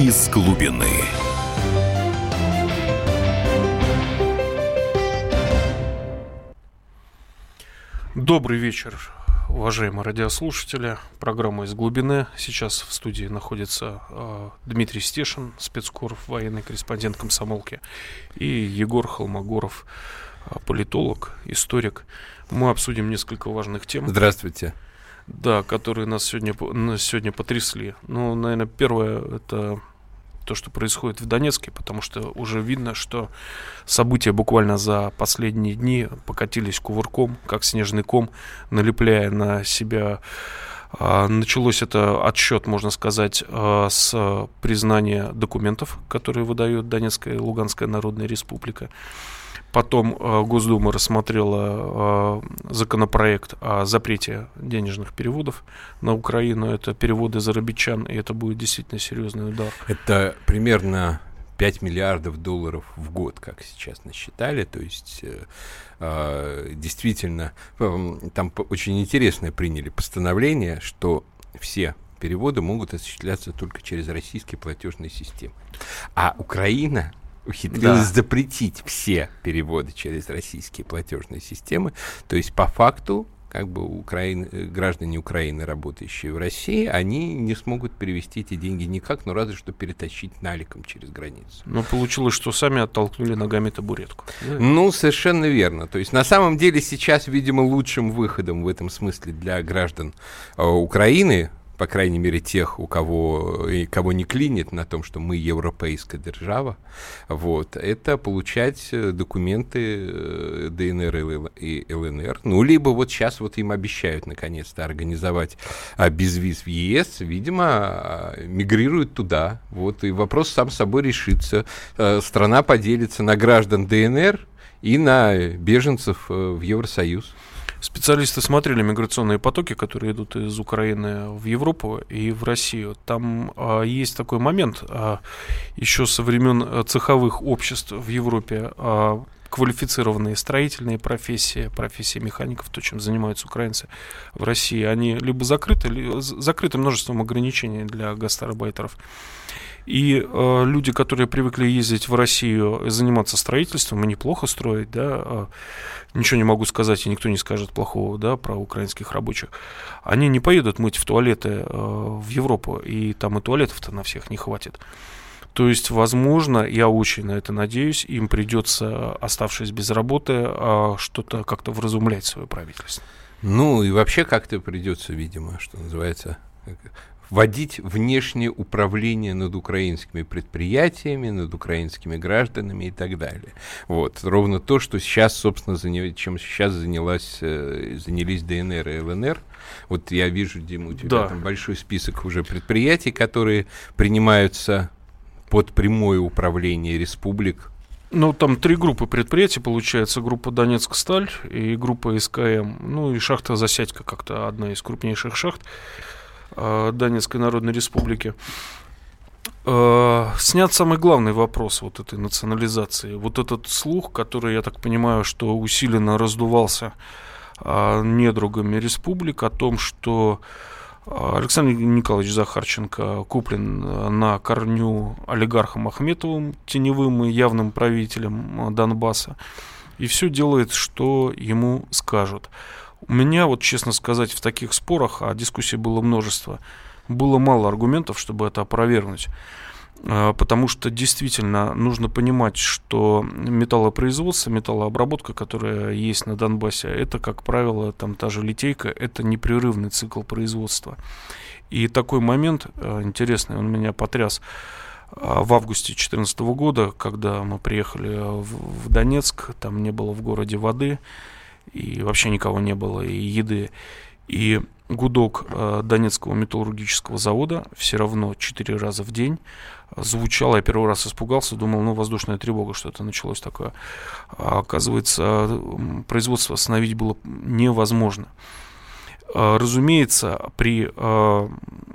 из глубины. Добрый вечер, уважаемые радиослушатели. Программа «Из глубины». Сейчас в студии находится э, Дмитрий Стешин, спецкор, военный корреспондент комсомолки, и Егор Холмогоров, э, политолог, историк. Мы обсудим несколько важных тем. Здравствуйте. Да, которые нас сегодня, нас сегодня потрясли. Ну, наверное, первое – это то, что происходит в Донецке, потому что уже видно, что события буквально за последние дни покатились кувырком, как снежный ком, налепляя на себя а, Началось это отсчет, можно сказать, а, с признания документов, которые выдает Донецкая и Луганская Народная Республика. Потом э, Госдума рассмотрела э, законопроект о запрете денежных переводов на Украину. Это переводы зарабичан, и это будет действительно серьезный удар. Это примерно 5 миллиардов долларов в год, как сейчас насчитали. То есть э, действительно там очень интересное приняли постановление, что все переводы могут осуществляться только через российские платежные системы. А Украина ухитрилась да. запретить все переводы через российские платежные системы. То есть по факту как бы Украины, э, граждане Украины, работающие в России, они не смогут перевести эти деньги никак, но разве что перетащить наликом через границу. Но получилось, что сами оттолкнули ногами табуретку. Ну, совершенно верно. То есть на самом деле сейчас, видимо, лучшим выходом в этом смысле для граждан э, Украины по крайней мере, тех, у кого, и кого не клинит на том, что мы европейская держава, вот, это получать э, документы э, ДНР и ЛНР. Ну, либо вот сейчас вот им обещают наконец-то организовать а, безвиз в ЕС, видимо, мигрируют туда. Вот, и вопрос сам собой решится. Страна поделится на граждан ДНР и на беженцев в Евросоюз. Специалисты смотрели миграционные потоки, которые идут из Украины в Европу и в Россию. Там а, есть такой момент, а, еще со времен а, цеховых обществ в Европе а, квалифицированные строительные профессии, профессии механиков, то, чем занимаются украинцы в России, они либо закрыты, либо закрыты множеством ограничений для гастарбайтеров. И э, люди, которые привыкли ездить в Россию заниматься строительством, и неплохо строить, да, э, ничего не могу сказать, и никто не скажет плохого, да, про украинских рабочих, они не поедут мыть в туалеты э, в Европу, и там и туалетов-то на всех не хватит. То есть, возможно, я очень на это надеюсь, им придется, оставшись без работы, э, что-то как-то вразумлять свое правительство. Ну и вообще как-то придется, видимо, что называется, вводить внешнее управление над украинскими предприятиями, над украинскими гражданами и так далее. Вот. Ровно то, что сейчас, собственно, заня... чем сейчас занялась, э, занялись ДНР и ЛНР. Вот я вижу, Дима, у тебя да. там большой список уже предприятий, которые принимаются под прямое управление республик ну, там три группы предприятий, получается, группа Донецк Сталь и группа СКМ, ну и шахта Засядька, как-то одна из крупнейших шахт. Э, Донецкой Народной Республики. Э, снят самый главный вопрос вот этой национализации. Вот этот слух, который, я так понимаю, что усиленно раздувался э, недругами республик о том, что Александр Николаевич Захарченко куплен на корню олигархом Ахметовым, теневым и явным правителем Донбасса, и все делает, что ему скажут. У меня, вот честно сказать, в таких спорах, а дискуссий было множество, было мало аргументов, чтобы это опровергнуть. А, потому что действительно нужно понимать, что металлопроизводство, металлообработка, которая есть на Донбассе, это, как правило, там та же литейка, это непрерывный цикл производства. И такой момент а, интересный, он меня потряс а, в августе 2014 года, когда мы приехали в Донецк, там не было в городе воды, и вообще никого не было, и еды. И гудок э, Донецкого металлургического завода все равно четыре раза в день звучал. Я первый раз испугался, думал, ну, воздушная тревога, что-то началось такое. А, оказывается, производство остановить было невозможно. А, разумеется, при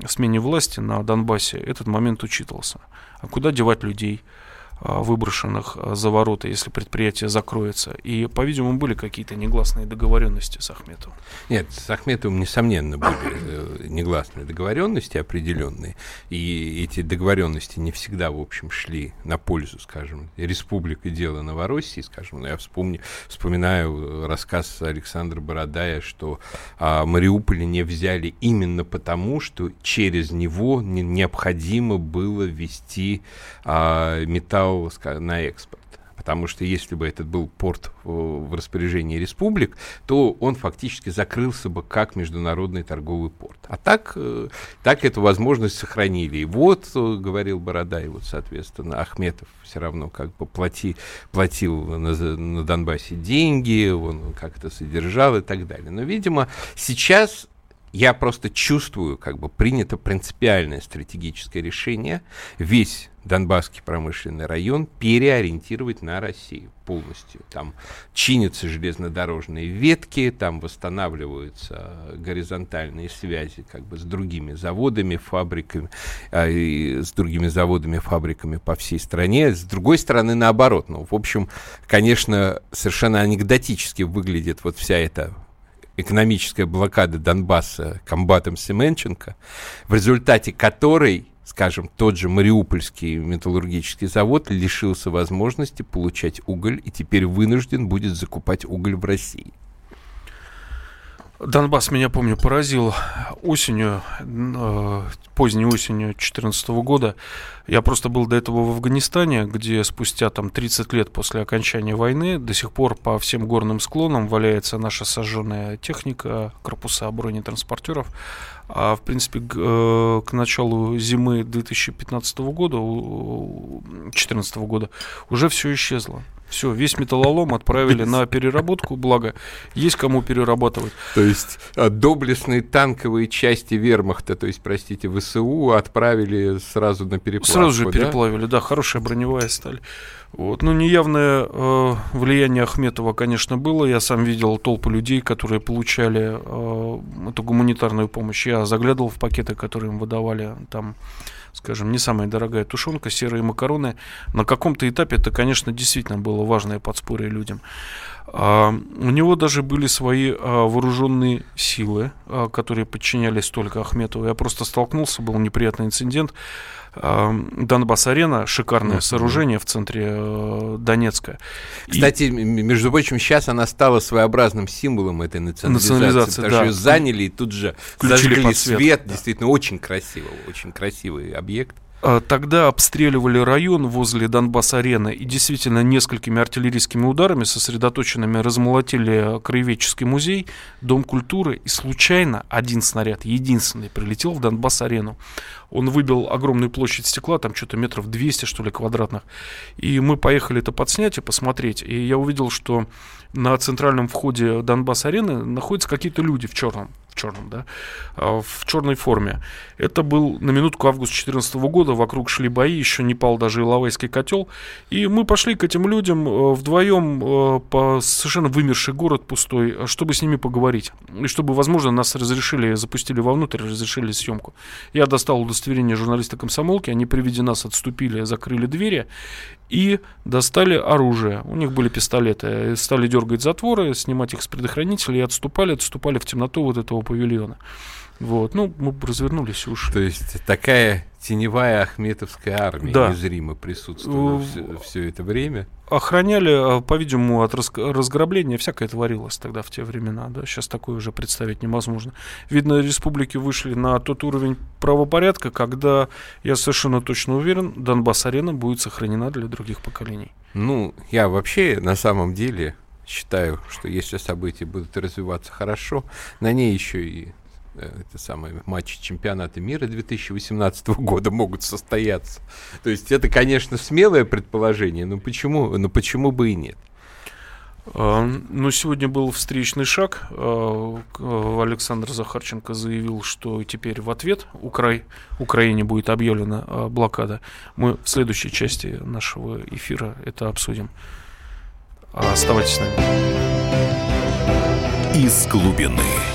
смене власти на Донбассе этот момент учитывался. А куда девать людей? А, выброшенных а, за ворота, если предприятие закроется. И, по-видимому, были какие-то негласные договоренности с Ахметовым. Нет, с Ахметовым, несомненно, были э, негласные договоренности определенные. И эти договоренности не всегда, в общем, шли на пользу, скажем, республики дела Новороссии, скажем. Ну, я вспомню, вспоминаю рассказ Александра Бородая, что а, Мариуполь не взяли именно потому, что через него не, необходимо было ввести а, металл на экспорт. Потому что если бы этот был порт в распоряжении республик, то он фактически закрылся бы как международный торговый порт. А так, э, так эту возможность сохранили. И вот, э, говорил Борода, и вот, соответственно, Ахметов все равно как бы плати, платил на, на Донбассе деньги, он как то содержал и так далее. Но, видимо, сейчас я просто чувствую, как бы принято принципиальное стратегическое решение весь Донбасский промышленный район переориентировать на Россию полностью. Там чинятся железнодорожные ветки, там восстанавливаются горизонтальные связи как бы с другими заводами, фабриками, а, и с другими заводами, фабриками по всей стране. С другой стороны, наоборот. Ну, в общем, конечно, совершенно анекдотически выглядит вот вся эта экономическая блокада Донбасса комбатом Семенченко, в результате которой скажем, тот же Мариупольский металлургический завод лишился возможности получать уголь и теперь вынужден будет закупать уголь в России. Донбасс меня, помню, поразил осенью, э, поздней осенью 2014 года. Я просто был до этого в Афганистане, где спустя там 30 лет после окончания войны до сих пор по всем горным склонам валяется наша сожженная техника, корпуса бронетранспортеров. А в принципе э, к началу зимы 2015 года, 2014 года уже все исчезло. Все, весь металлолом отправили на переработку, благо есть кому перерабатывать. То есть а, доблестные танковые части вермахта, то есть, простите, ВСУ отправили сразу на переплавку, Сразу же да? переплавили, да, хорошая броневая сталь. Вот. Ну, неявное э, влияние Ахметова, конечно, было. Я сам видел толпы людей, которые получали э, эту гуманитарную помощь. Я заглядывал в пакеты, которые им выдавали. Там скажем, не самая дорогая тушенка, серые макароны. На каком-то этапе это, конечно, действительно было важное подспорье людям. А, у него даже были свои а, вооруженные силы, а, которые подчинялись только Ахметову. Я просто столкнулся, был неприятный инцидент. Донбасс-арена, шикарное mm-hmm. сооружение в центре э, Донецка. Кстати, и... между прочим, сейчас она стала своеобразным символом этой национализации, национализации потому да. что ее заняли и тут же Включили зажгли свет. Да. Действительно, очень красиво, очень красивый объект. А, тогда обстреливали район возле Донбасс-арены и действительно несколькими артиллерийскими ударами, сосредоточенными, размолотили краеведческий музей, Дом культуры, и случайно один снаряд, единственный, прилетел в Донбасс-арену. Он выбил огромную площадь стекла, там что-то метров 200, что ли, квадратных. И мы поехали это подснять и посмотреть. И я увидел, что на центральном входе Донбасс-арены находятся какие-то люди в черном черном, да, а, в черной форме. Это был на минутку август 2014 года, вокруг шли бои, еще не пал даже Иловайский котел, и мы пошли к этим людям э, вдвоем э, по совершенно вымерший город пустой, чтобы с ними поговорить, и чтобы, возможно, нас разрешили, запустили вовнутрь, разрешили съемку. Я достал удостоверение журналиста комсомолки, они при виде нас отступили, закрыли двери, и достали оружие. У них были пистолеты. Стали дергать затворы, снимать их с предохранителей и отступали, отступали в темноту вот этого павильона. Вот, ну, мы развернулись уж. То есть такая теневая ахметовская армия да. незримо присутствовала все, все это время. Охраняли, а, по-видимому, от разграбления всякое творилось тогда в те времена. Да? Сейчас такое уже представить невозможно. Видно, республики вышли на тот уровень правопорядка, когда, я совершенно точно уверен, Донбасс-арена будет сохранена для других поколений. Ну, я вообще на самом деле считаю, что если события будут развиваться хорошо, на ней еще и Э, это самые матчи чемпионата мира 2018 года могут состояться. То есть это, конечно, смелое предположение, но почему, но почему бы и нет? А, ну, сегодня был встречный шаг. А, Александр Захарченко заявил, что теперь в ответ Укра... Украине будет объявлена блокада. Мы в следующей части нашего эфира это обсудим. Оставайтесь с нами. Из глубины.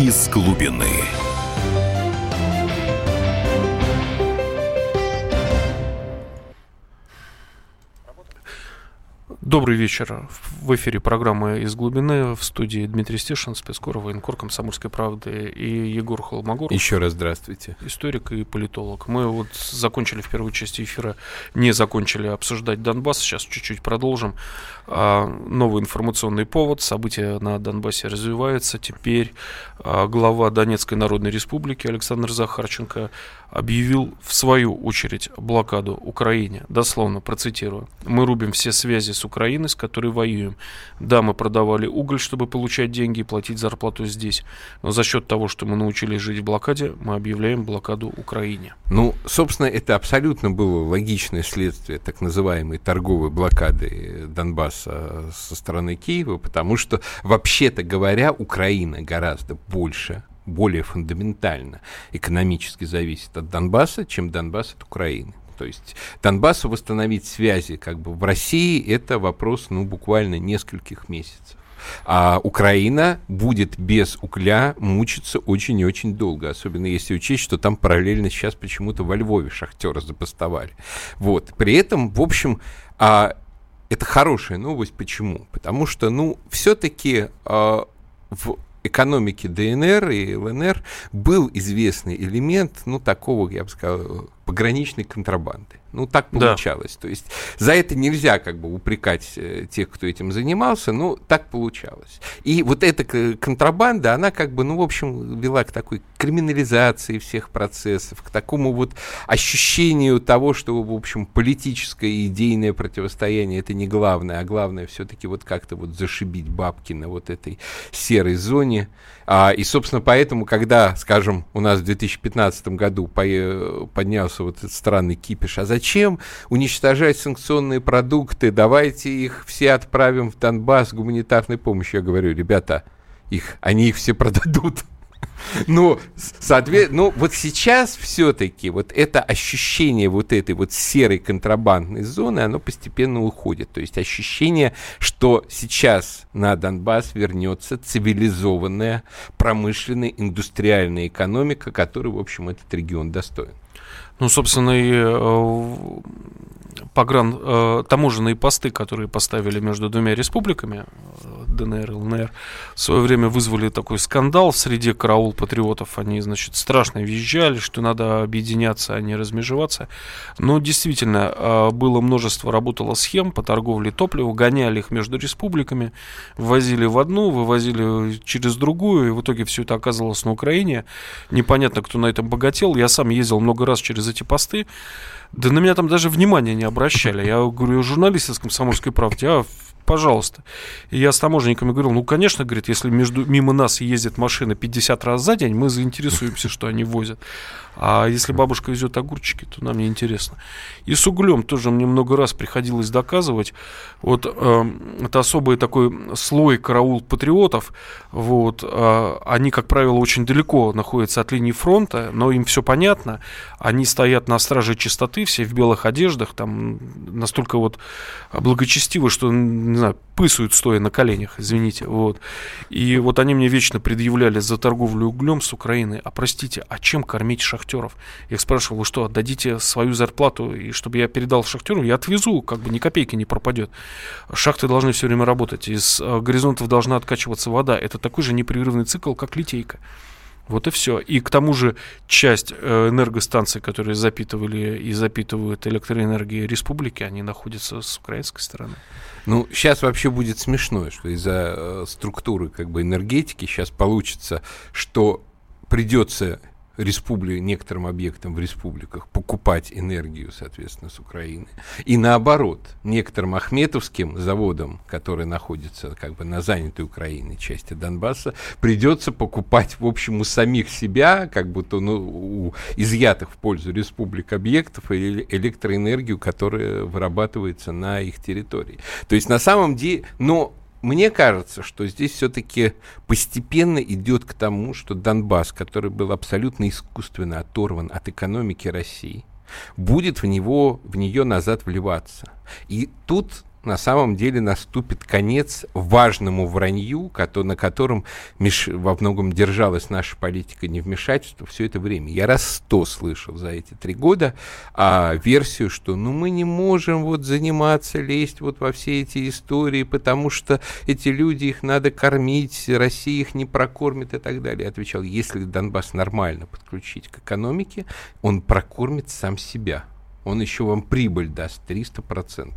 Из глубины. Добрый вечер. В эфире программы «Из глубины» в студии Дмитрий Стешин, спецкор, военкор «Комсомольской правды» и Егор Холмогоров. Еще раз здравствуйте. Историк и политолог. Мы вот закончили в первой части эфира, не закончили обсуждать Донбасс, сейчас чуть-чуть продолжим. А, новый информационный повод, события на Донбассе развиваются. Теперь а, глава Донецкой Народной Республики Александр Захарченко объявил в свою очередь блокаду Украине. Дословно процитирую. «Мы рубим все связи с Украиной, с которой воюем. Да, мы продавали уголь, чтобы получать деньги и платить зарплату здесь. Но за счет того, что мы научились жить в блокаде, мы объявляем блокаду Украине». Ну, собственно, это абсолютно было логичное следствие так называемой торговой блокады Донбасса со стороны Киева, потому что, вообще-то говоря, Украина гораздо больше более фундаментально экономически зависит от Донбасса, чем Донбасс от Украины. То есть Донбассу восстановить связи как бы в России это вопрос ну буквально нескольких месяцев. А Украина будет без угля мучиться очень и очень долго, особенно если учесть, что там параллельно сейчас почему-то во Львове шахтеры запастовали. Вот. При этом, в общем, а, это хорошая новость. Почему? Потому что, ну, все-таки а, в экономики ДНР и ЛНР был известный элемент, ну, такого, я бы сказал, пограничной контрабанды. Ну, так получалось. Да. То есть за это нельзя как бы упрекать э, тех, кто этим занимался, но так получалось. И вот эта контрабанда, она как бы, ну, в общем, вела к такой криминализации всех процессов, к такому вот ощущению того, что, в общем, политическое и идейное противостояние это не главное, а главное все-таки вот как-то вот зашибить бабки на вот этой серой зоне. А, и, собственно, поэтому, когда, скажем, у нас в 2015 году поднялся вот этот странный кипиш, а зачем уничтожать санкционные продукты, давайте их все отправим в Донбасс гуманитарной помощью. Я говорю, ребята, их, они их все продадут. Ну, соответственно, ну, вот сейчас все-таки вот это ощущение вот этой вот серой контрабандной зоны, оно постепенно уходит. То есть ощущение, что сейчас на Донбасс вернется цивилизованная промышленная индустриальная экономика, которой, в общем, этот регион достоин. Ну, собственно, и э, погран, э, таможенные посты, которые поставили между двумя республиками, э, ДНР ЛНР, в свое время вызвали такой скандал среди караул патриотов. Они, значит, страшно визжали, что надо объединяться, а не размежеваться. Но действительно, э, было множество, работало схем по торговле топливом, гоняли их между республиками, ввозили в одну, вывозили через другую, и в итоге все это оказывалось на Украине. Непонятно, кто на этом богател. Я сам ездил много раз через эти посты. Да на меня там даже внимания не обращали. Я говорю, журналист из «Комсомольской правды», а пожалуйста. И я с таможенниками говорил, ну, конечно, говорит, если между, мимо нас ездит машина 50 раз за день, мы заинтересуемся, что они возят. А если бабушка везет огурчики, то нам не интересно. И с углем тоже мне много раз приходилось доказывать. Вот э, это особый такой слой караул патриотов. Вот, э, они, как правило, очень далеко находятся от линии фронта, но им все понятно. Они стоят на страже чистоты, все в белых одеждах, там настолько вот благочестивы, что, знаю, пысают стоя на коленях, извините. Вот. И вот они мне вечно предъявляли за торговлю углем с Украины. А простите, а чем кормить шахтеров? Я их спрашивал, вы что, отдадите свою зарплату, и чтобы я передал шахтеру, я отвезу, как бы ни копейки не пропадет. Шахты должны все время работать, из э, горизонтов должна откачиваться вода. Это такой же непрерывный цикл, как литейка. Вот и все. И к тому же часть э, энергостанций, которые запитывали и запитывают электроэнергией республики, они находятся с украинской стороны. Ну, сейчас вообще будет смешно, что из-за э, структуры как бы энергетики сейчас получится, что придется республи... некоторым объектам в республиках покупать энергию, соответственно, с Украины. И наоборот, некоторым ахметовским заводам, которые находятся как бы на занятой Украиной части Донбасса, придется покупать, в общем, у самих себя, как будто ну, у изъятых в пользу республик объектов, электроэнергию, которая вырабатывается на их территории. То есть на самом деле, но мне кажется, что здесь все-таки постепенно идет к тому, что Донбасс, который был абсолютно искусственно оторван от экономики России, будет в него, в нее назад вливаться. И тут на самом деле наступит конец важному вранью, на котором во многом держалась наша политика невмешательства все это время. Я раз сто слышал за эти три года а, версию, что ну мы не можем вот заниматься, лезть вот во все эти истории, потому что эти люди, их надо кормить, Россия их не прокормит и так далее. Я отвечал, если Донбасс нормально подключить к экономике, он прокормит сам себя. Он еще вам прибыль даст 300%.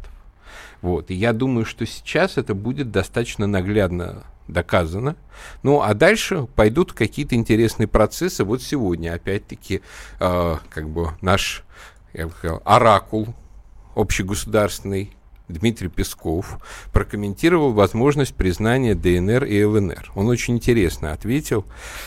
Вот. И я думаю, что сейчас это будет достаточно наглядно доказано. Ну, а дальше пойдут какие-то интересные процессы. Вот сегодня, опять-таки, э, как бы наш, я бы сказал, оракул общегосударственный Дмитрий Песков прокомментировал возможность признания ДНР и ЛНР. Он очень интересно ответил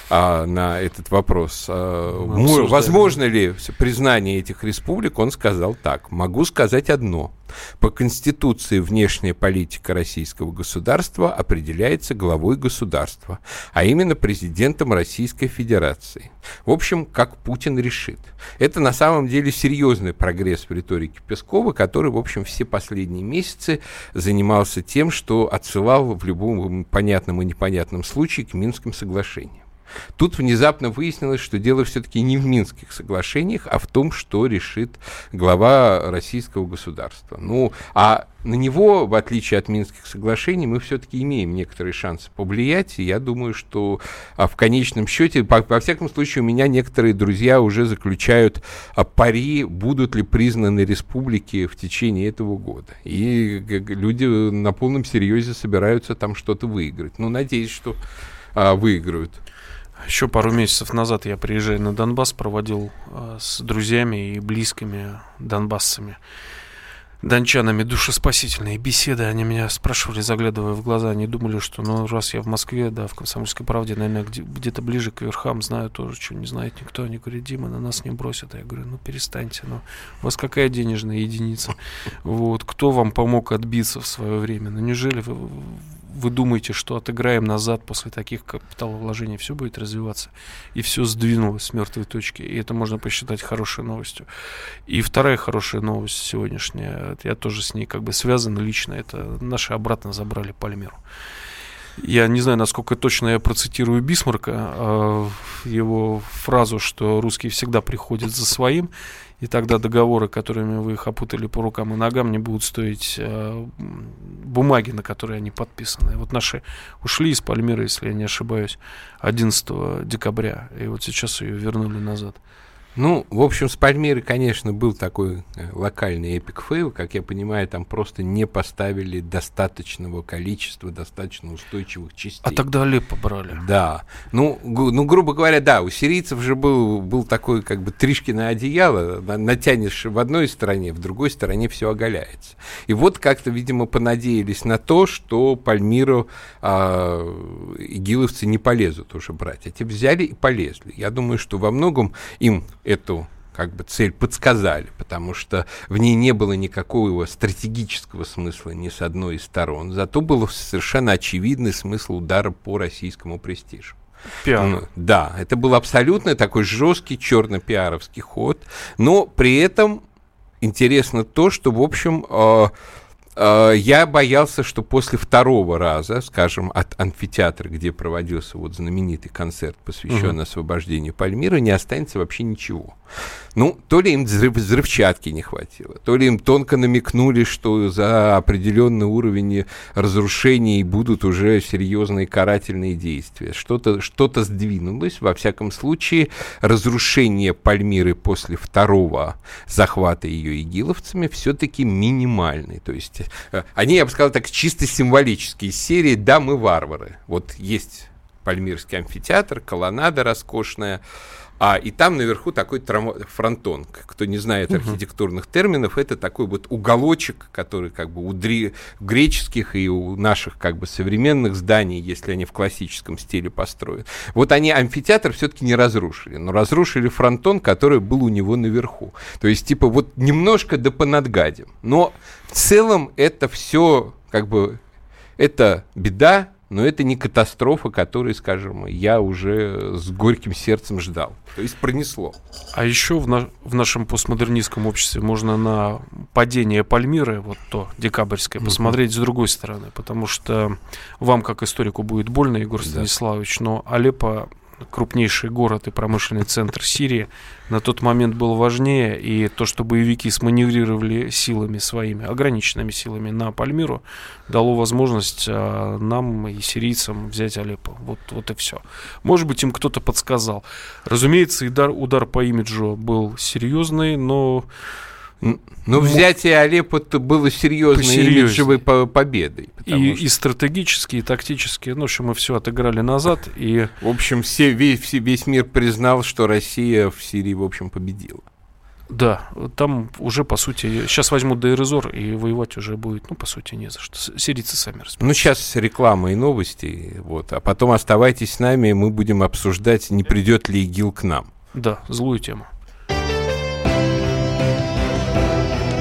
а, на этот вопрос. А, возможно ли признание этих республик? Он сказал так. Могу сказать одно. По Конституции внешняя политика российского государства определяется главой государства, а именно президентом Российской Федерации. В общем, как Путин решит. Это на самом деле серьезный прогресс в риторике Пескова, который, в общем, все последние месяцы занимался тем, что отсылал в любом понятном и непонятном случае к Минским соглашениям. Тут внезапно выяснилось, что дело все-таки не в Минских соглашениях, а в том, что решит глава российского государства. Ну, а на него, в отличие от Минских соглашений, мы все-таки имеем некоторые шансы повлиять. И я думаю, что а, в конечном счете, по, во всяком случае, у меня некоторые друзья уже заключают а, пари, будут ли признаны республики в течение этого года. И люди на полном серьезе собираются там что-то выиграть. Ну, надеюсь, что а, выиграют. Еще пару месяцев назад я приезжая на Донбасс, проводил э, с друзьями и близкими донбассами, дончанами душеспасительные беседы. Они меня спрашивали, заглядывая в глаза, они думали, что ну раз я в Москве, да, в «Комсомольской правде», наверное, где- где-то ближе к верхам знаю тоже, что не знает никто. Они говорят, Дима, на нас не бросят. Я говорю, ну перестаньте, ну у вас какая денежная единица? Вот, кто вам помог отбиться в свое время? Ну неужели вы вы думаете, что отыграем назад после таких капиталовложений, все будет развиваться. И все сдвинулось с мертвой точки. И это можно посчитать хорошей новостью. И вторая хорошая новость сегодняшняя, я тоже с ней как бы связан лично, это наши обратно забрали Пальмиру. Я не знаю, насколько точно я процитирую Бисмарка, э, его фразу, что русские всегда приходят за своим и тогда договоры, которыми вы их опутали по рукам и ногам, не будут стоить э, бумаги, на которые они подписаны. Вот наши ушли из Пальмиры, если я не ошибаюсь, 11 декабря, и вот сейчас ее вернули назад. Ну, в общем, с Пальмирой, конечно, был такой э, локальный epic fail. Как я понимаю, там просто не поставили достаточного количества, достаточно устойчивых частей. А тогда Алеппо брали. Да. Ну, ну, грубо говоря, да, у сирийцев же был, был такой как бы тришкино одеяло. На- Натянешь в одной стороне, в другой стороне все оголяется. И вот как-то, видимо, понадеялись на то, что Пальмиру а, игиловцы не полезут уже брать. А те взяли и полезли. Я думаю, что во многом им эту как бы цель подсказали, потому что в ней не было никакого стратегического смысла ни с одной из сторон. Зато был совершенно очевидный смысл удара по российскому престижу. Пиар. Ну, да, это был абсолютно такой жесткий черно-пиаровский ход, но при этом интересно то, что, в общем, э, я боялся, что после второго раза, скажем, от амфитеатра, где проводился вот знаменитый концерт, посвященный Мгм. освобождению Пальмира, не останется вообще ничего. Ну, то ли им взрыв- взрывчатки не хватило, то ли им тонко намекнули, что за определенный уровень разрушений будут уже серьезные карательные действия. Что-то что сдвинулось. Во всяком случае, разрушение Пальмиры после второго захвата ее игиловцами все-таки минимальный. То есть э, они, я бы сказал так, чисто символические серии «Да, мы варвары». Вот есть Пальмирский амфитеатр, колоннада роскошная, А, и там наверху такой трамо- фронтон. Кто не знает архитектурных терминов, это такой вот уголочек, который как бы у дри- греческих и у наших как бы современных зданий, если они в классическом стиле построены. Вот они амфитеатр все-таки не разрушили, но разрушили фронтон, который был у него наверху. То есть типа вот немножко да понадгадим. Но в целом это все как бы это беда, но это не катастрофа, которую, скажем, я уже с горьким сердцем ждал. То есть пронесло. А еще в, на- в нашем постмодернистском обществе можно на падение Пальмиры, вот то декабрьское, Мгм. посмотреть с другой стороны, потому что вам, как историку, будет больно, Егор Да. Станиславович, но Алеппо крупнейший город и промышленный центр Сирии, на тот момент был важнее, и то, что боевики сманеврировали силами своими, ограниченными силами на Пальмиру, дало возможность а, нам и сирийцам взять Алеппо. Вот, вот и все. Может быть, им кто-то подсказал. Разумеется, и дар- удар по имиджу был серьезный, но Но Мо- взятие Алеппо было серьезной Посерьезней. имиджевой по- победой. и, что- и стратегически, и тактически, ну, в общем, мы все отыграли назад, и В общем, все, весь, весь мир признал, что Россия в Сирии, в общем, победила. да, там уже, по сути, сейчас возьмут Дейрезор, и воевать уже будет, ну, по сути, не за что. Сирийцы сами разберутся. Ну, сейчас реклама и новости, вот, а потом оставайтесь с нами, и мы будем обсуждать, не придет ли ИГИЛ к нам. Да, злую тему.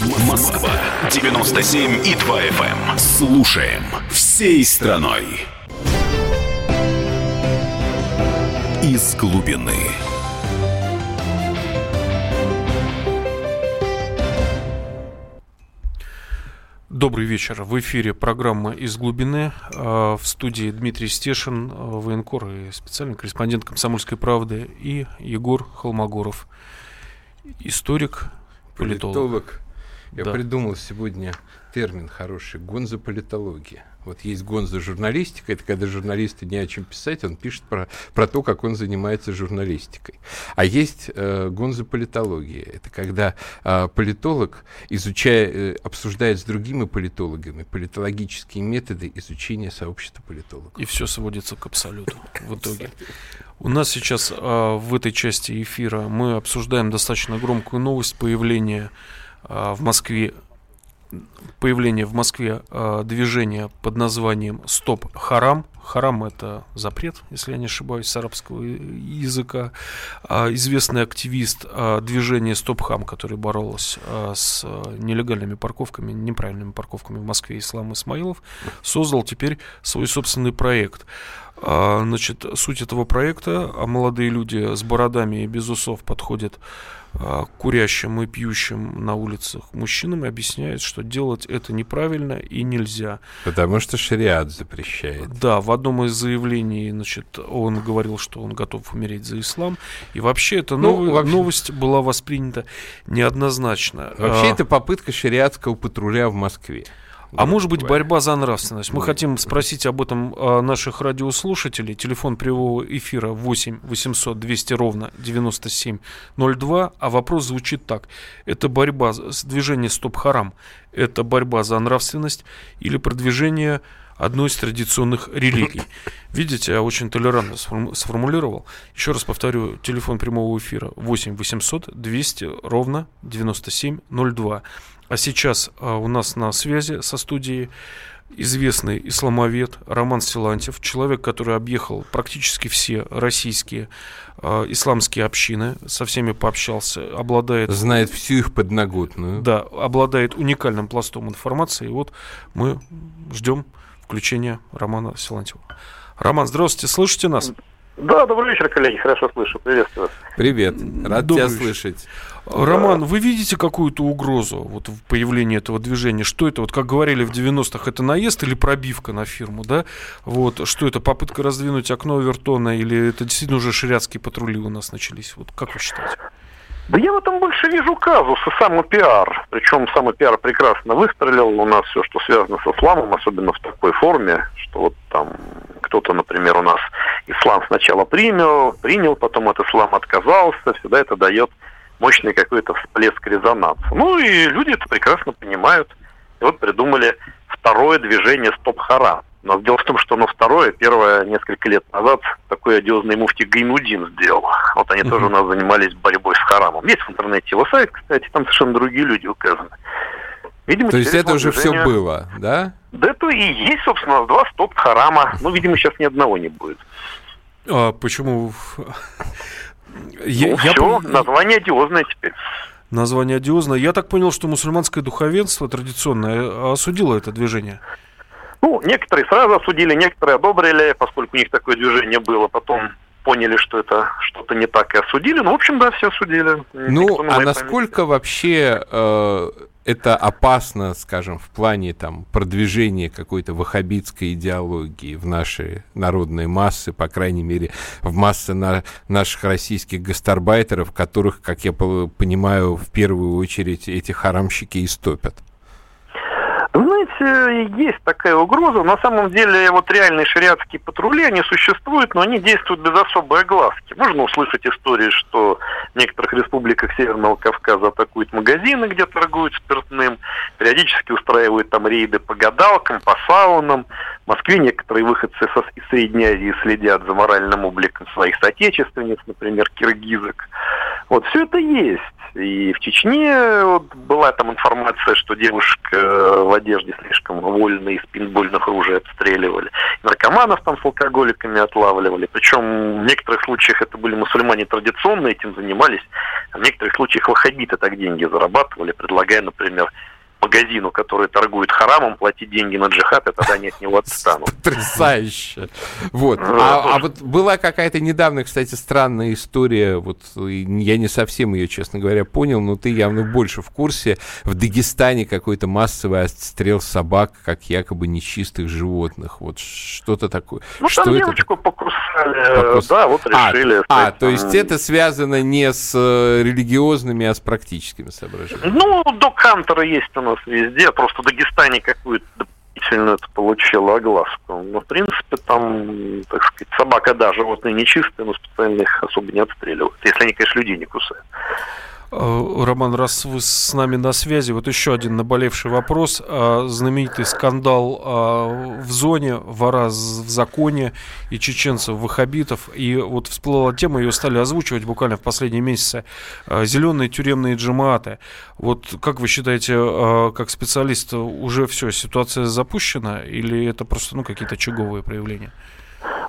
Москва 97 и 2 FM. Слушаем всей страной. Из глубины. Добрый вечер. В эфире программа «Из глубины». А, В студии Дмитрий Стешин, а, военкор и специальный корреспондент «Комсомольской правды» и Егор Холмогоров, историк, политолог. Я Да. придумал сегодня термин хороший – гонзополитология. Вот есть гонзо-журналистика, это когда журналисты не о чем писать, он пишет про, про то, как он занимается журналистикой. А есть э, гонзополитология, это когда э, политолог, изучая, э, обсуждает с другими политологами политологические методы изучения сообщества политологов. И все сводится к абсолюту в итоге. У нас сейчас а, в этой части эфира мы обсуждаем достаточно громкую новость появления в Москве появление в Москве а, движения под названием «Стоп Харам». Харам – это запрет, если я не ошибаюсь, с арабского языка. А, известный активист а, движения «Стоп Хам», который боролся а, с нелегальными парковками, неправильными парковками в Москве, Ислам Исмаилов, создал теперь свой собственный проект. А, Значит, суть этого проекта, а молодые люди с бородами и без усов подходят а, курящим и пьющим на улицах мужчинам и объясняют, что делать это неправильно и нельзя. Потому что шариат запрещает. Да, в одном из заявлений, значит, он говорил, что он готов умереть за ислам. И вообще эта Ну, новая- вообще- новость была воспринята неоднозначно. Вообще, А, это попытка шариатского патруля в Москве. А может быть говоря. борьба за нравственность? Мы Ну, хотим да. спросить об этом а, наших радиослушателей. Телефон прямого эфира 8 800 200 ровно 9702. А вопрос звучит так. Это борьба с движением Стоп Харам. Это борьба за нравственность или продвижение одной из традиционных религий. Видите, я очень толерантно сформу- сформулировал. Еще раз повторю, телефон прямого эфира 8 800 200 ровно 9702. А сейчас а, у нас на связи со студией известный исламовед Роман Силантьев, человек, который объехал практически все российские а, исламские общины, со всеми пообщался, обладает Знает всю их подноготную. да, обладает уникальным пластом информации. И вот мы ждем включения Романа Силантьева. Роман, здравствуйте, слышите нас? Да, добрый вечер, коллеги, хорошо слышу, приветствую вас. Привет, рад Добрый тебя вечер. слышать. Роман, вы видите какую-то угрозу вот в появлении этого движения? Что это? Вот как говорили в 90-х, это наезд или пробивка на фирму, да? Вот, что это, попытка раздвинуть окно Вертона или это действительно уже шариатские патрули у нас начались? Вот как вы считаете? Да я в этом больше вижу казус и самопиар. Причем самопиар прекрасно выстрелил. У нас все, что связано с исламом, особенно в такой форме, что вот там кто-то, например, у нас ислам сначала принял, принял, потом от ислама отказался. Всегда это дает мощный какой-то всплеск резонанса. Ну и люди это прекрасно понимают. И вот придумали второе движение «Стоп Харам». Но дело в том, что оно второе, первое несколько лет назад такой одиозный муфти Гайнудин сделал. Вот они тоже у нас занимались борьбой с харамом. Есть в интернете его сайт, кстати, там совершенно другие люди указаны. Видимо, То есть это уже движение... все было, да? Да это и есть, собственно, два стоп харама. Ну, видимо, сейчас ни одного не будет. А почему? Я, ну, я все, пом... название одиозное теперь. Название одиозное. Я так понял, что мусульманское духовенство традиционное осудило это движение. Ну, некоторые сразу осудили, некоторые одобрили, поскольку у них такое движение было. Потом поняли, что это что-то не так и осудили. Ну, в общем, да, все осудили. Ну, а насколько вообще э, это опасно, скажем, в плане там продвижения какой-то ваххабитской идеологии в наши народные массы, по крайней мере, в массы на наших российских гастарбайтеров, которых, как я понимаю, в первую очередь эти харамщики и стопят? Есть такая угроза. На самом деле, вот реальные шариатские патрули, они существуют, но они действуют без особой огласки. Можно услышать истории, что в некоторых республиках Северного Кавказа атакуют магазины, где торгуют спиртным, периодически устраивают там рейды по гадалкам, по саунам. В Москве некоторые выходцы из Средней Азии следят за моральным обликом своих соотечественниц, например, киргизок. Вот все это есть. И в Чечне вот, была там информация, что девушка э, в одежде слишком вольно из пинбольных ружей обстреливали. Наркоманов там с алкоголиками отлавливали. Причем в некоторых случаях это были мусульмане традиционно этим занимались, а в некоторых случаях ваххабиты так деньги зарабатывали, предлагая, например, магазину, который торгует харамом, платить деньги на джихад, и тогда они от него отстанут. Потрясающе. Вот. Ну, а, а вот была какая-то недавно, кстати, странная история, вот я не совсем ее, честно говоря, понял, но ты явно больше в курсе. В Дагестане какой-то массовый отстрел собак, как якобы нечистых животных. Вот что-то такое. Ну, что там это? девочку покусали, Покус... да, вот а, решили. А, а то есть это связано не с э, религиозными, а с практическими соображениями? Ну, до Кантера есть у нас нас везде, просто в Дагестане какую-то дополнительно это получило огласку. Но, в принципе, там, так сказать, собака, да, животные нечистые, но специально их особо не отстреливают, если они, конечно, людей не кусают. Э, Роман, раз вы с нами на связи, вот еще один наболевший вопрос. А, знаменитый скандал а, в зоне, вора в законе и чеченцев, ваххабитов. И вот всплыла тема, ее стали озвучивать буквально в последние месяцы. Зеленые тюремные джематы. Вот как вы считаете, как специалист, уже все, ситуация запущена? Или это просто ну, какие-то очаговые проявления?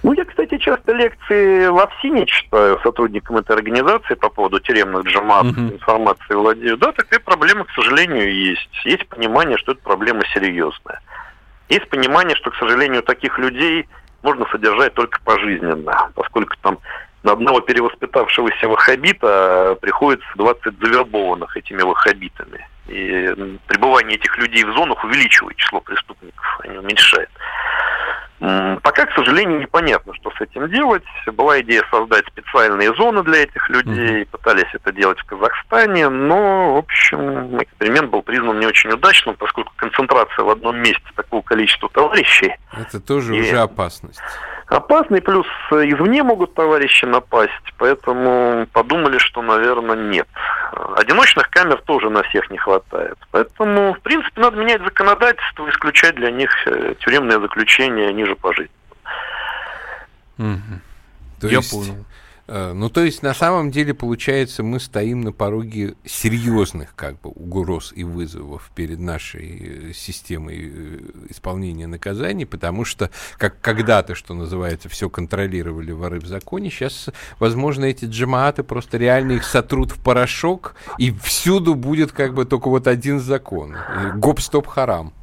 Ну, я, кстати, часто лекции в ОФСИНе читаю сотрудникам этой организации по поводу тюремных джамат, mm-hmm. информации владею. Да, такая проблема, к сожалению, есть. Есть понимание, что эта проблема серьезная. Есть понимание, что, к сожалению, таких людей можно содержать только пожизненно, поскольку там на одного перевоспитавшегося ваххабита приходится 20 завербованных этими ваххабитами. И пребывание этих людей в зонах увеличивает число преступников, а не уменьшает. Пока, к сожалению, непонятно, что с этим делать. Была идея создать специальные зоны для этих людей, пытались это делать в Казахстане, но, в общем, эксперимент был признан не очень удачным, поскольку концентрация в одном месте такого количества товарищей... Это тоже и... уже опасность. Опасный, плюс извне могут товарищи напасть, поэтому подумали, что, наверное, нет. Одиночных камер тоже на всех не хватает. Поэтому, в принципе, надо менять законодательство, исключать для них э, тюремное заключение ниже пожизненно. Угу. То Я есть, понял. Э, ну, то есть, на самом деле, получается, мы стоим на пороге серьезных как бы угроз и вызовов перед нашей э, системой э, исполнения наказаний, потому что, как когда-то, что называется, все контролировали воры в законе, сейчас, возможно, эти джамааты просто реально их сотрут в порошок, и всюду будет как бы только вот один закон. Гоп-стоп-харам.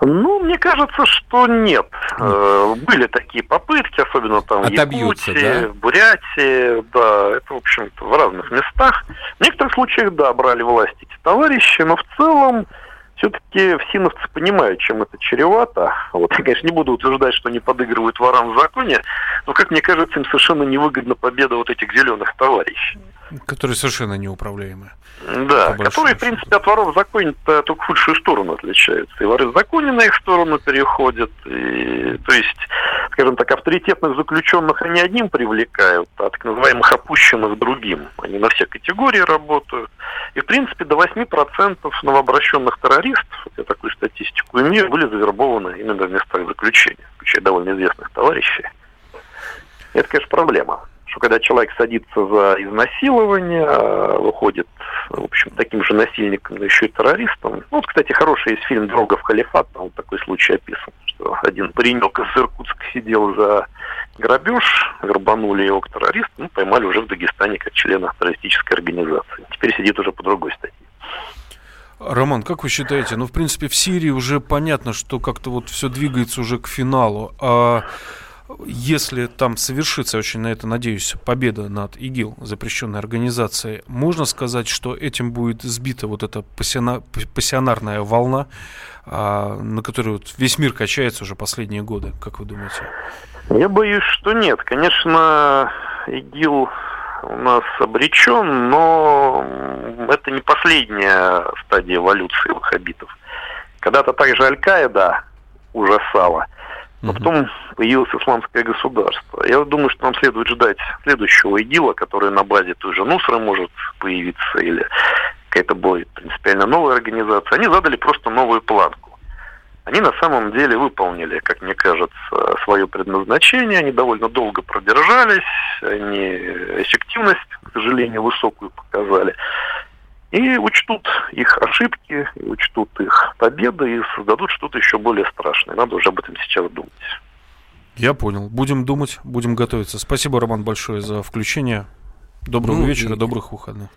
Ну, мне кажется, что нет. Э, были такие попытки, особенно там в Якутии, да? в Бурятии, да, это, в общем-то, в разных местах. В некоторых случаях, да, брали власть эти товарищи, но в целом все-таки всиновцы понимают, чем это чревато. Вот я, конечно, не буду утверждать, что они подыгрывают ворам в законе, но, как мне кажется, им совершенно невыгодна победа вот этих зеленых товарищей. Которые совершенно неуправляемые. Да, которые, в принципе, от воров в законе только в худшую сторону отличаются. И воры в законе на их сторону переходят. И, то есть, скажем так, авторитетных заключенных они одним привлекают, а так называемых опущенных другим. Они на все категории работают. И, в принципе, до 8% новообращенных террористов, я такую статистику имею, были завербованы именно в местах заключения, включая довольно известных товарищей. Это, конечно, проблема что когда человек садится за изнасилование, а, выходит, в общем, таким же насильником, еще и террористом. Ну, вот, кстати, хороший есть фильм «Дорога халифат», там вот такой случай описан, что один паренек из Иркутска сидел за грабеж, вербанули его к террористу, ну, поймали уже в Дагестане как члена террористической организации. Теперь сидит уже по другой статье. Роман, как вы считаете, ну, в принципе, в Сирии уже понятно, что как-то вот все двигается уже к финалу, а если там совершится, очень на это надеюсь, победа над ИГИЛ, запрещенной организацией, можно сказать, что этим будет сбита вот эта пассионарная волна, а, на которую весь мир качается уже последние годы, как вы думаете? Я боюсь, что нет. Конечно, ИГИЛ у нас обречен, но это не последняя стадия эволюции ваххабитов. Когда-то также Аль-Каида ужасала – но потом появилось исламское государство. Я думаю, что нам следует ждать следующего ИГИЛа, который на базе той же Нусры может появиться, или какая-то более принципиально новая организация. Они задали просто новую планку. Они на самом деле выполнили, как мне кажется, свое предназначение. Они довольно долго продержались, они эффективность, к сожалению, высокую показали. И учтут их ошибки, и учтут их победы, и создадут что-то еще более страшное. Надо уже об этом сейчас думать. Я понял. Будем думать, будем готовиться. Спасибо, Роман, большое за включение. Доброго ну, вечера, и... добрых выходных.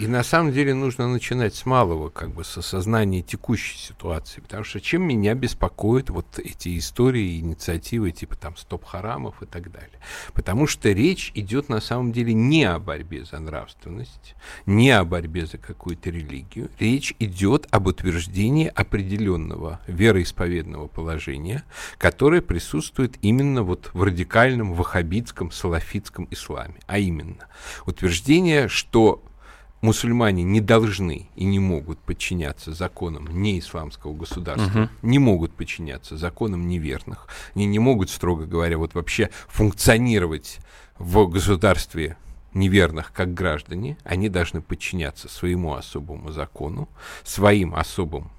И на самом деле нужно начинать с малого, как бы с осознания текущей ситуации. Потому что чем меня беспокоят вот эти истории, инициативы типа там стоп-харамов и так далее. Потому что речь идет на самом деле не о борьбе за нравственность, не о борьбе за какую-то религию. Речь идет об утверждении определенного вероисповедного положения, которое присутствует именно вот в радикальном ваххабитском салафитском исламе. А именно утверждение, что мусульмане не должны и не могут подчиняться законам неисламского государства, угу. не могут подчиняться законам неверных, они не могут, строго говоря, вот вообще функционировать в государстве неверных как граждане, они должны подчиняться своему особому закону, своим особым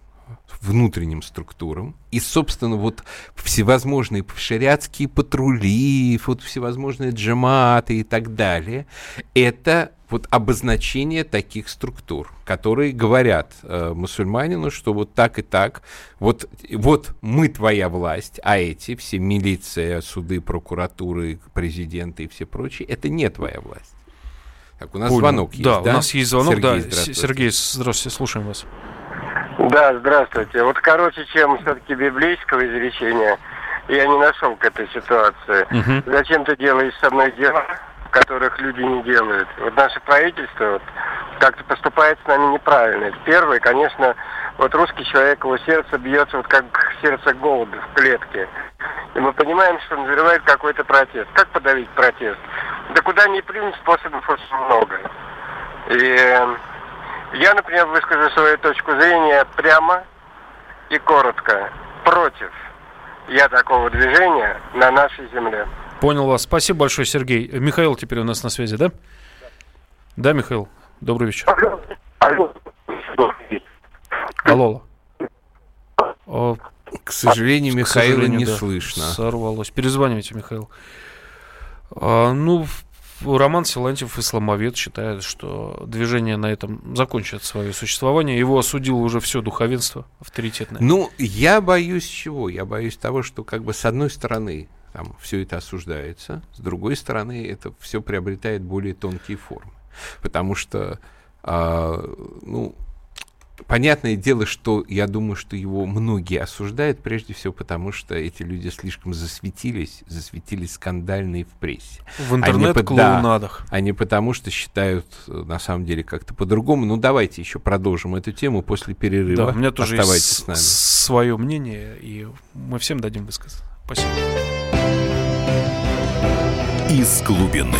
внутренним структурам. И, собственно, вот всевозможные шариатские патрули, вот всевозможные джаматы и так далее, это вот обозначение таких структур, которые говорят э, мусульманину, что вот так и так, вот, вот мы твоя власть, а эти, все милиция, суды, прокуратуры, президенты и все прочие, это не твоя власть. Так, у нас Понял. звонок есть, да? Да, у нас есть звонок, Сергей, да. Здравствуйте. Сергей, здравствуйте, слушаем вас. Да, здравствуйте. Вот короче, чем все-таки библейского изречения, я не нашел к этой ситуации. Угу. Зачем ты делаешь со мной дело, которых люди не делают? Вот наше правительство вот, как-то поступает с нами неправильно. Первое, конечно, вот русский человек, его сердце бьется вот как сердце голуби в клетке. И мы понимаем, что назревает какой-то протест. Как подавить протест? Да куда ни плюнь, способов очень много. И я, например, выскажу свою точку зрения прямо и коротко. Против я такого движения на нашей земле. Понял вас. Спасибо большое, Сергей. Михаил теперь у нас на связи, да? Да, Михаил. Добрый вечер. Алло. Алло. О, к сожалению, к Михаила сожалению, не да, слышно. Сорвалось. Перезванивайте, Михаил. А, ну, Роман Силантьев, исламовед, считает, что движение на этом закончит свое существование. Его осудило уже все духовенство авторитетное. Ну, я боюсь чего? Я боюсь того, что как бы с одной стороны там все это осуждается, с другой стороны это все приобретает более тонкие формы. Потому что, э, ну, Понятное дело, что я думаю, что его многие осуждают, прежде всего потому, что эти люди слишком засветились, засветились скандально и в прессе. В интернет-клоунадах. Да, а не потому, что считают э, на самом деле как-то по-другому. Ну, давайте еще продолжим эту тему после перерыва. Да, у меня тоже Оставайтесь есть с нами. свое мнение, и мы всем дадим высказаться. Спасибо. Из глубины.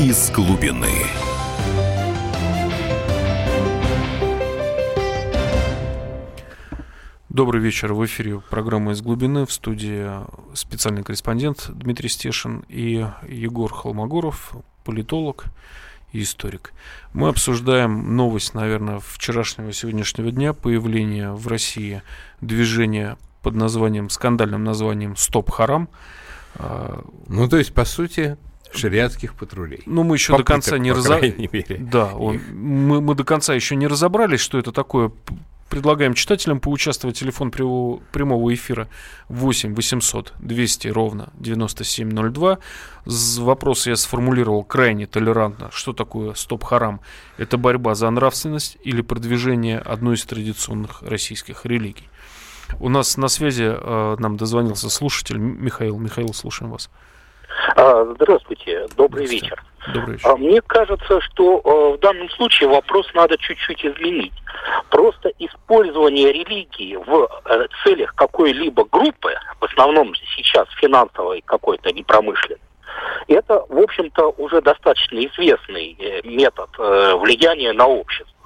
Из глубины. Добрый вечер. В эфире программа «Из глубины». В студии специальный корреспондент Дмитрий Стешин и Егор Холмогоров, политолог и историк. Мы обсуждаем новость, наверное, вчерашнего сегодняшнего дня появления в России движения под названием, скандальным названием «Стоп Харам». Ну, то есть, по сути, шариатских патрулей. Ну, мы еще Попыток, до конца не разобрались. Да, он, мы, мы до конца еще не разобрались, что это такое. Предлагаем читателям поучаствовать. Телефон прямого эфира 8 800 200 ровно 9702. Вопрос я сформулировал крайне толерантно. Что такое стоп-харам? Это борьба за нравственность или продвижение одной из традиционных российских религий? У нас на связи э, нам дозвонился слушатель Михаил. Михаил, слушаем вас. А, здравствуйте, добрый вечер. Добрый вечер. А, мне кажется, что э, в данном случае вопрос надо чуть-чуть изменить. Просто использование религии в э, целях какой-либо группы, в основном сейчас финансовой какой-то, не промышленной, это, в общем-то, уже достаточно известный э, метод влияния на общество.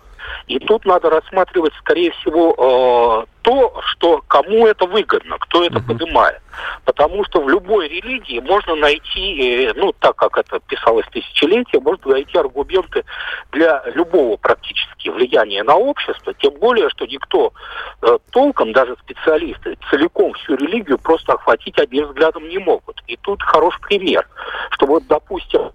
И тут надо рассматривать, скорее всего, то, что кому это выгодно, кто это uh-huh. поднимает. Потому что в любой религии можно найти, э, ну, так как это писалось тысячелетия, можно найти аргументы для любого практически влияния на общество, тем более, что никто э, толком, даже специалисты, целиком всю религию просто охватить одним взглядом не могут. И тут хороший пример, что вот, допустим,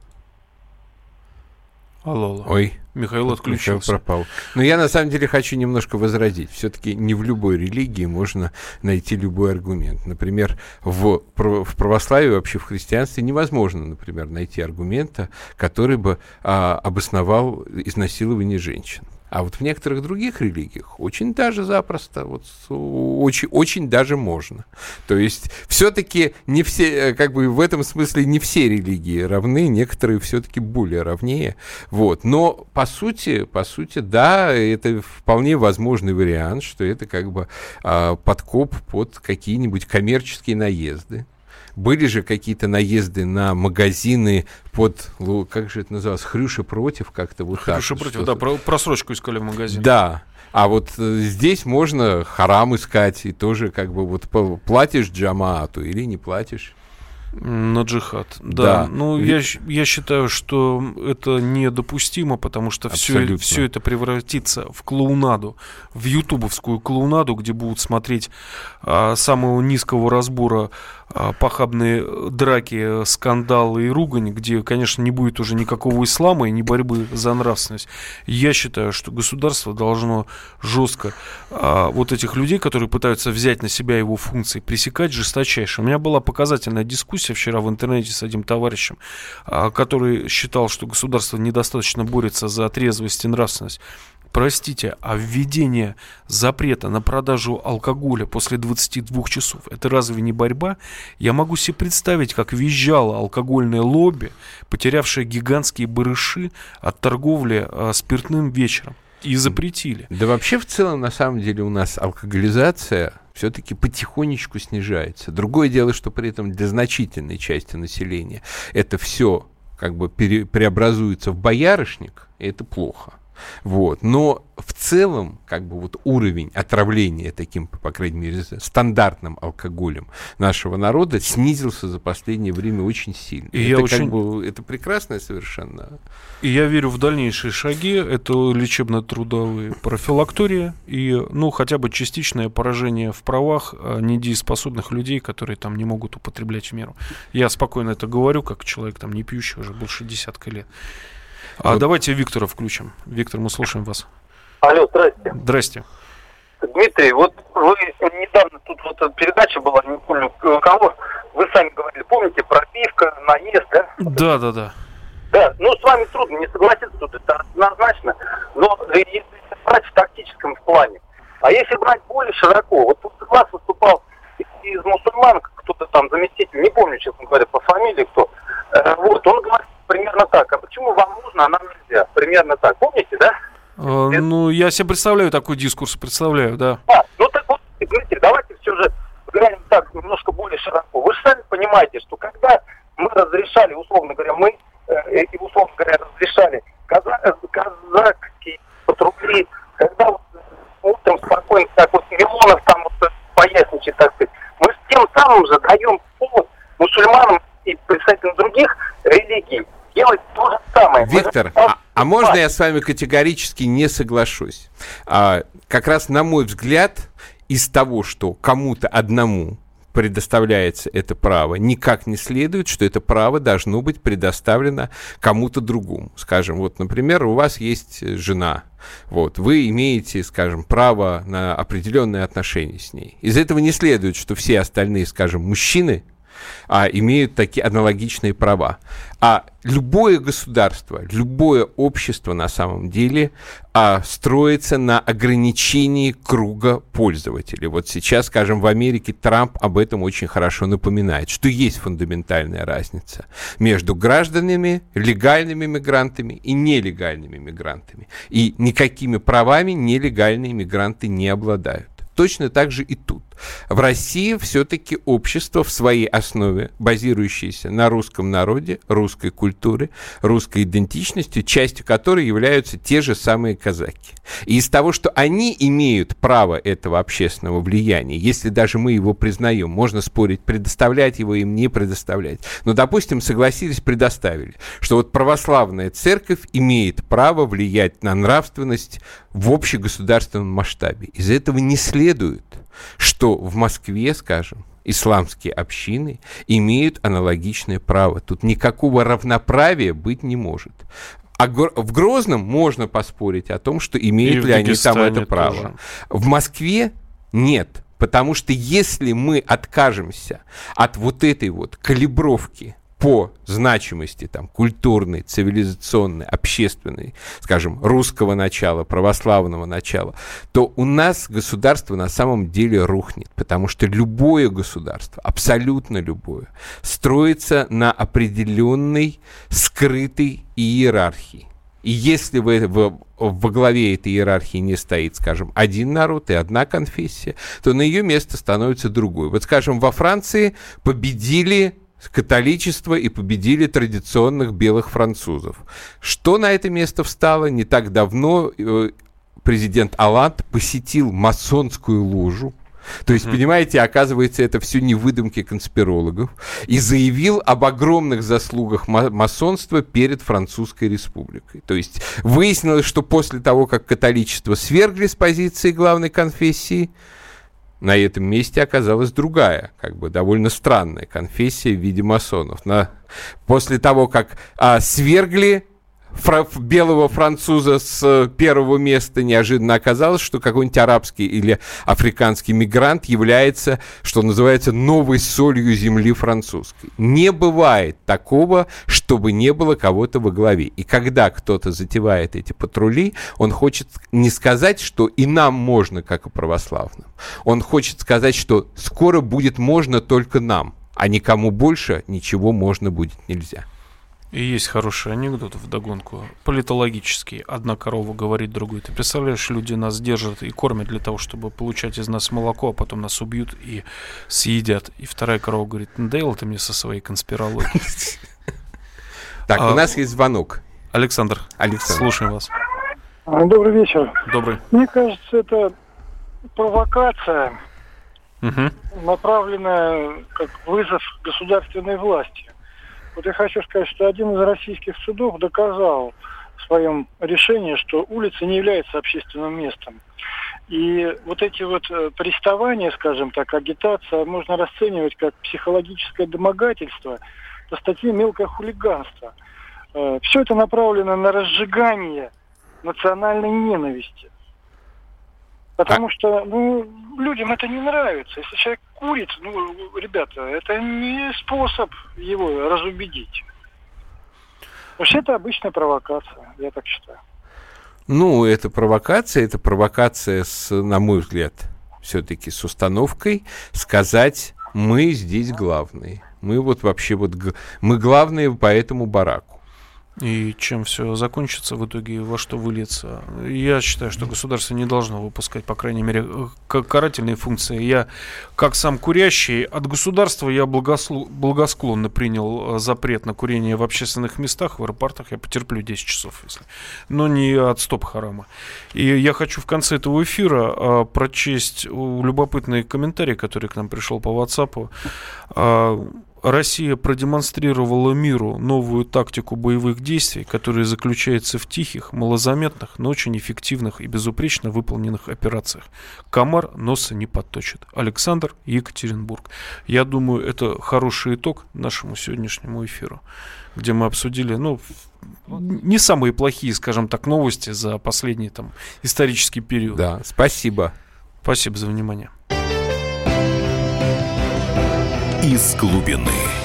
Алло, алло. Ой. Михаил отключился. Пропал. Но я на самом деле хочу немножко возразить. Все-таки не в любой религии можно найти любой аргумент. Например, в, в православии, вообще в христианстве невозможно, например, найти аргумента, который бы а, обосновал изнасилование женщин. А вот в некоторых других религиях очень даже запросто, вот очень, очень даже можно. То есть все-таки не все, э, как бы в этом смысле не все религии равны, некоторые все-таки более равнее. Вот. Но по сути, по сути, да, это вполне возможный вариант, что это как бы а, подкоп под какие-нибудь коммерческие наезды. Были же какие-то наезды на магазины под, как же это называлось, Хрюша против, как-то вот Хрюша так. против, да, про, просрочку искали в магазине. Да, а вот э, здесь можно харам искать, и тоже как бы вот платишь джамаату или не платишь. На джихад, да. да. Ну, я, я считаю, что это недопустимо, потому что все, все это превратится в клоунаду, в ютубовскую клоунаду, где будут смотреть а, самого низкого разбора похабные драки, скандалы и ругань, где, конечно, не будет уже никакого ислама и ни борьбы за нравственность. Я считаю, что государство должно жестко а, вот этих людей, которые пытаются взять на себя его функции, пресекать жесточайше. У меня была показательная дискуссия вчера в интернете с одним товарищем, а, который считал, что государство недостаточно борется за трезвость и нравственность. Простите, а введение запрета на продажу алкоголя после 22 часов, это разве не борьба? Я могу себе представить, как визжало алкогольное лобби, потерявшее гигантские барыши от торговли а, спиртным вечером. И запретили. Да вообще в целом, на самом деле, у нас алкоголизация все-таки потихонечку снижается. Другое дело, что при этом для значительной части населения это все как бы пере, преобразуется в боярышник, и это плохо. Вот. Но в целом, как бы вот уровень отравления таким, по крайней мере, стандартным алкоголем нашего народа снизился за последнее время очень сильно. И это я очень... как бы, это прекрасно совершенно. И я верю в дальнейшие шаги. Это лечебно-трудовые профилактория и, ну, хотя бы частичное поражение в правах а, недееспособных людей, которые там не могут употреблять в меру. Я спокойно это говорю, как человек там не пьющий уже больше десятка лет. А вот. давайте Виктора включим. Виктор, мы слушаем вас. Алло, здрасте. Здрасте. Дмитрий, вот вы недавно тут вот передача была, не помню кого, вы сами говорили, помните, пропивка, наезд, да? Да, да, да. Да, ну с вами трудно не согласиться тут, это однозначно. Но если брать в тактическом плане, а если брать более широко, вот тут класс выступал из мусульман, кто-то там заместитель, не помню, честно говоря, по фамилии кто, э, вот, он говорит примерно так, а почему вам нужно, а нам нельзя? Примерно так, помните, да? Э, ну, я себе представляю такой дискурс, представляю, да. А, ну так вот, смотрите, давайте все же глянем так, немножко более широко. Вы же сами понимаете, что когда мы разрешали, условно говоря, мы, э, и условно говоря, разрешали каза- э, казахские патрули, когда вот утром спокойно, так вот Милонов там вот поясничает, так сказать, мы тем самым же даем повод мусульманам и представителям других религий делать то же самое. Виктор, а, а можно я с вами категорически не соглашусь? А, как раз, на мой взгляд, из того, что кому-то одному предоставляется это право, никак не следует, что это право должно быть предоставлено кому-то другому. Скажем, вот, например, у вас есть жена, вот, вы имеете, скажем, право на определенные отношения с ней. Из этого не следует, что все остальные, скажем, мужчины а, имеют такие аналогичные права. А любое государство, любое общество на самом деле а, строится на ограничении круга пользователей. Вот сейчас, скажем, в Америке Трамп об этом очень хорошо напоминает, что есть фундаментальная разница между гражданами, легальными мигрантами и нелегальными мигрантами. И никакими правами нелегальные мигранты не обладают. Точно так же и тут. В России все-таки общество в своей основе, базирующееся на русском народе, русской культуре, русской идентичности, частью которой являются те же самые казаки. И из того, что они имеют право этого общественного влияния, если даже мы его признаем, можно спорить, предоставлять его им, не предоставлять. Но, допустим, согласились, предоставили, что вот православная церковь имеет право влиять на нравственность в общегосударственном масштабе. Из этого не следует, что в Москве, скажем, исламские общины имеют аналогичное право. Тут никакого равноправия быть не может. А в Грозном можно поспорить о том, что имеют ли они там это право. Тоже. В Москве нет. Потому что если мы откажемся от вот этой вот калибровки по значимости там, культурной, цивилизационной, общественной, скажем, русского начала, православного начала, то у нас государство на самом деле рухнет, потому что любое государство, абсолютно любое, строится на определенной скрытой иерархии. И если вы в, во главе этой иерархии не стоит, скажем, один народ и одна конфессия, то на ее место становится другой. Вот, скажем, во Франции победили католичество и победили традиционных белых французов. Что на это место встало? Не так давно э, президент Аланд посетил масонскую ложу, то есть, понимаете, оказывается, это все не выдумки конспирологов. И заявил об огромных заслугах масонства перед Французской республикой. То есть выяснилось, что после того, как католичество свергли с позиции главной конфессии, на этом месте оказалась другая, как бы довольно странная конфессия в виде масонов. На, после того, как а, свергли фра- белого француза с э, первого места неожиданно оказалось, что какой-нибудь арабский или африканский мигрант является, что называется, новой солью земли французской. Не бывает такого, чтобы не было кого-то во главе. И когда кто-то затевает эти патрули, он хочет не сказать, что и нам можно, как и православным. Он хочет сказать, что скоро будет можно только нам, а никому больше ничего можно будет нельзя. И есть хороший анекдот в догонку, политологический. Одна корова говорит другой. Ты представляешь, люди нас держат и кормят для того, чтобы получать из нас молоко, а потом нас убьют и съедят. И вторая корова говорит, надоел ты мне со своей конспирологией. Так, у а, нас есть звонок. Александр, Александр, слушаем вас. А, добрый вечер. Добрый. Мне кажется, это провокация, направленная как вызов государственной власти. Вот я хочу сказать, что один из российских судов доказал в своем решении, что улица не является общественным местом. И вот эти вот э, приставания, скажем так, агитация можно расценивать как психологическое домогательство по статье «Мелкое хулиганство». Э, Все это направлено на разжигание национальной ненависти. Потому а... что ну, людям это не нравится. Если человек курит, ну, ребята, это не способ его разубедить. Вообще это обычная провокация, я так считаю. Ну, это провокация, это провокация, с, на мой взгляд, все-таки с установкой сказать, мы здесь главные. Мы вот вообще вот, мы главные по этому бараку. И чем все закончится в итоге, во что выльется. Я считаю, что государство не должно выпускать, по крайней мере, карательные функции. Я, как сам курящий, от государства я благослу... благосклонно принял э, запрет на курение в общественных местах, в аэропортах. Я потерплю 10 часов, если. Но не от стоп-харама. И я хочу в конце этого эфира а, прочесть любопытный комментарий, который к нам пришел по WhatsApp. Россия продемонстрировала миру новую тактику боевых действий, которая заключается в тихих, малозаметных, но очень эффективных и безупречно выполненных операциях. Комар носа не подточит. Александр Екатеринбург. Я думаю, это хороший итог нашему сегодняшнему эфиру, где мы обсудили, ну, не самые плохие, скажем так, новости за последний там исторический период. Да, спасибо. Спасибо за внимание из глубины.